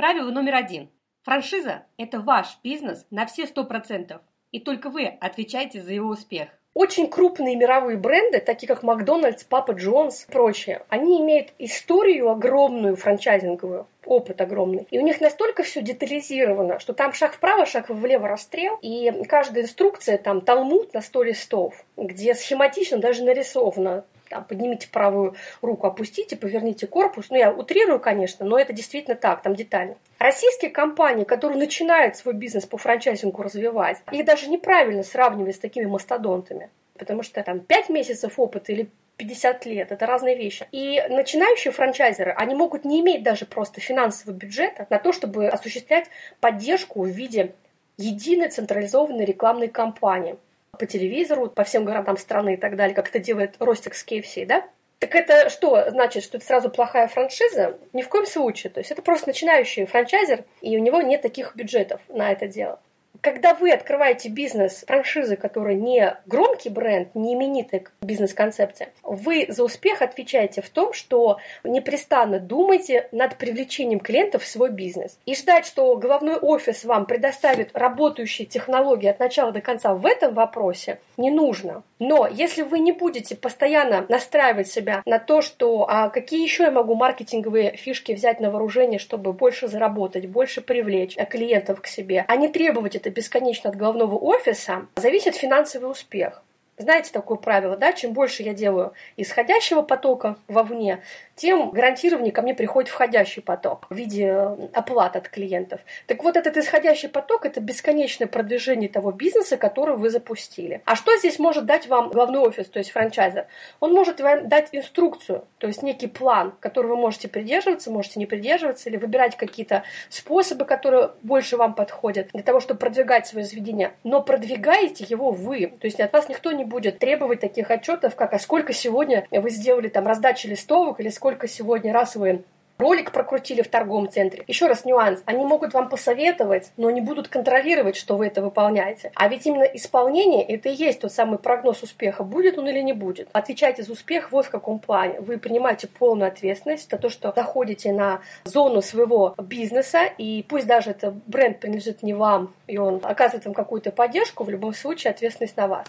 Правило номер один. Франшиза – это ваш бизнес на все сто процентов, и только вы отвечаете за его успех. Очень крупные мировые бренды, такие как Макдональдс, Папа Джонс и прочее, они имеют историю огромную франчайзинговую, опыт огромный. И у них настолько все детализировано, что там шаг вправо, шаг влево расстрел, и каждая инструкция, там талмуд на сто листов, где схематично даже нарисовано там, поднимите правую руку, опустите, поверните корпус. Ну, я утрирую, конечно, но это действительно так, там детально. Российские компании, которые начинают свой бизнес по франчайзингу развивать, их даже неправильно сравнивать с такими мастодонтами. Потому что там 5 месяцев опыта или 50 лет. Это разные вещи. И начинающие франчайзеры, они могут не иметь даже просто финансового бюджета на то, чтобы осуществлять поддержку в виде единой централизованной рекламной кампании по телевизору, по всем городам страны и так далее, как это делает Ростик с KFC, да? Так это что значит, что это сразу плохая франшиза? Ни в коем случае. То есть это просто начинающий франчайзер, и у него нет таких бюджетов на это дело. Когда вы открываете бизнес франшизы, который не громкий бренд, не именитая бизнес-концепция, вы за успех отвечаете в том, что непрестанно думаете над привлечением клиентов в свой бизнес. И ждать, что головной офис вам предоставит работающие технологии от начала до конца в этом вопросе, не нужно. Но если вы не будете постоянно настраивать себя на то, что а какие еще я могу маркетинговые фишки взять на вооружение, чтобы больше заработать, больше привлечь клиентов к себе, а не требовать это бесконечно от головного офиса, зависит финансовый успех. Знаете такое правило, да? Чем больше я делаю исходящего потока вовне, тем гарантированнее ко мне приходит входящий поток в виде э, оплат от клиентов. Так вот, этот исходящий поток – это бесконечное продвижение того бизнеса, который вы запустили. А что здесь может дать вам главный офис, то есть франчайзер? Он может вам дать инструкцию, то есть некий план, который вы можете придерживаться, можете не придерживаться, или выбирать какие-то способы, которые больше вам подходят для того, чтобы продвигать свое заведение. Но продвигаете его вы. То есть от вас никто не будет требовать таких отчетов, как а сколько сегодня вы сделали там раздачи листовок или сколько сегодня раз вы ролик прокрутили в торговом центре. Еще раз нюанс. Они могут вам посоветовать, но не будут контролировать, что вы это выполняете. А ведь именно исполнение – это и есть тот самый прогноз успеха. Будет он или не будет. Отвечайте за успех вот в каком плане. Вы принимаете полную ответственность за то, что заходите на зону своего бизнеса, и пусть даже это бренд принадлежит не вам, и он оказывает вам какую-то поддержку, в любом случае ответственность на вас.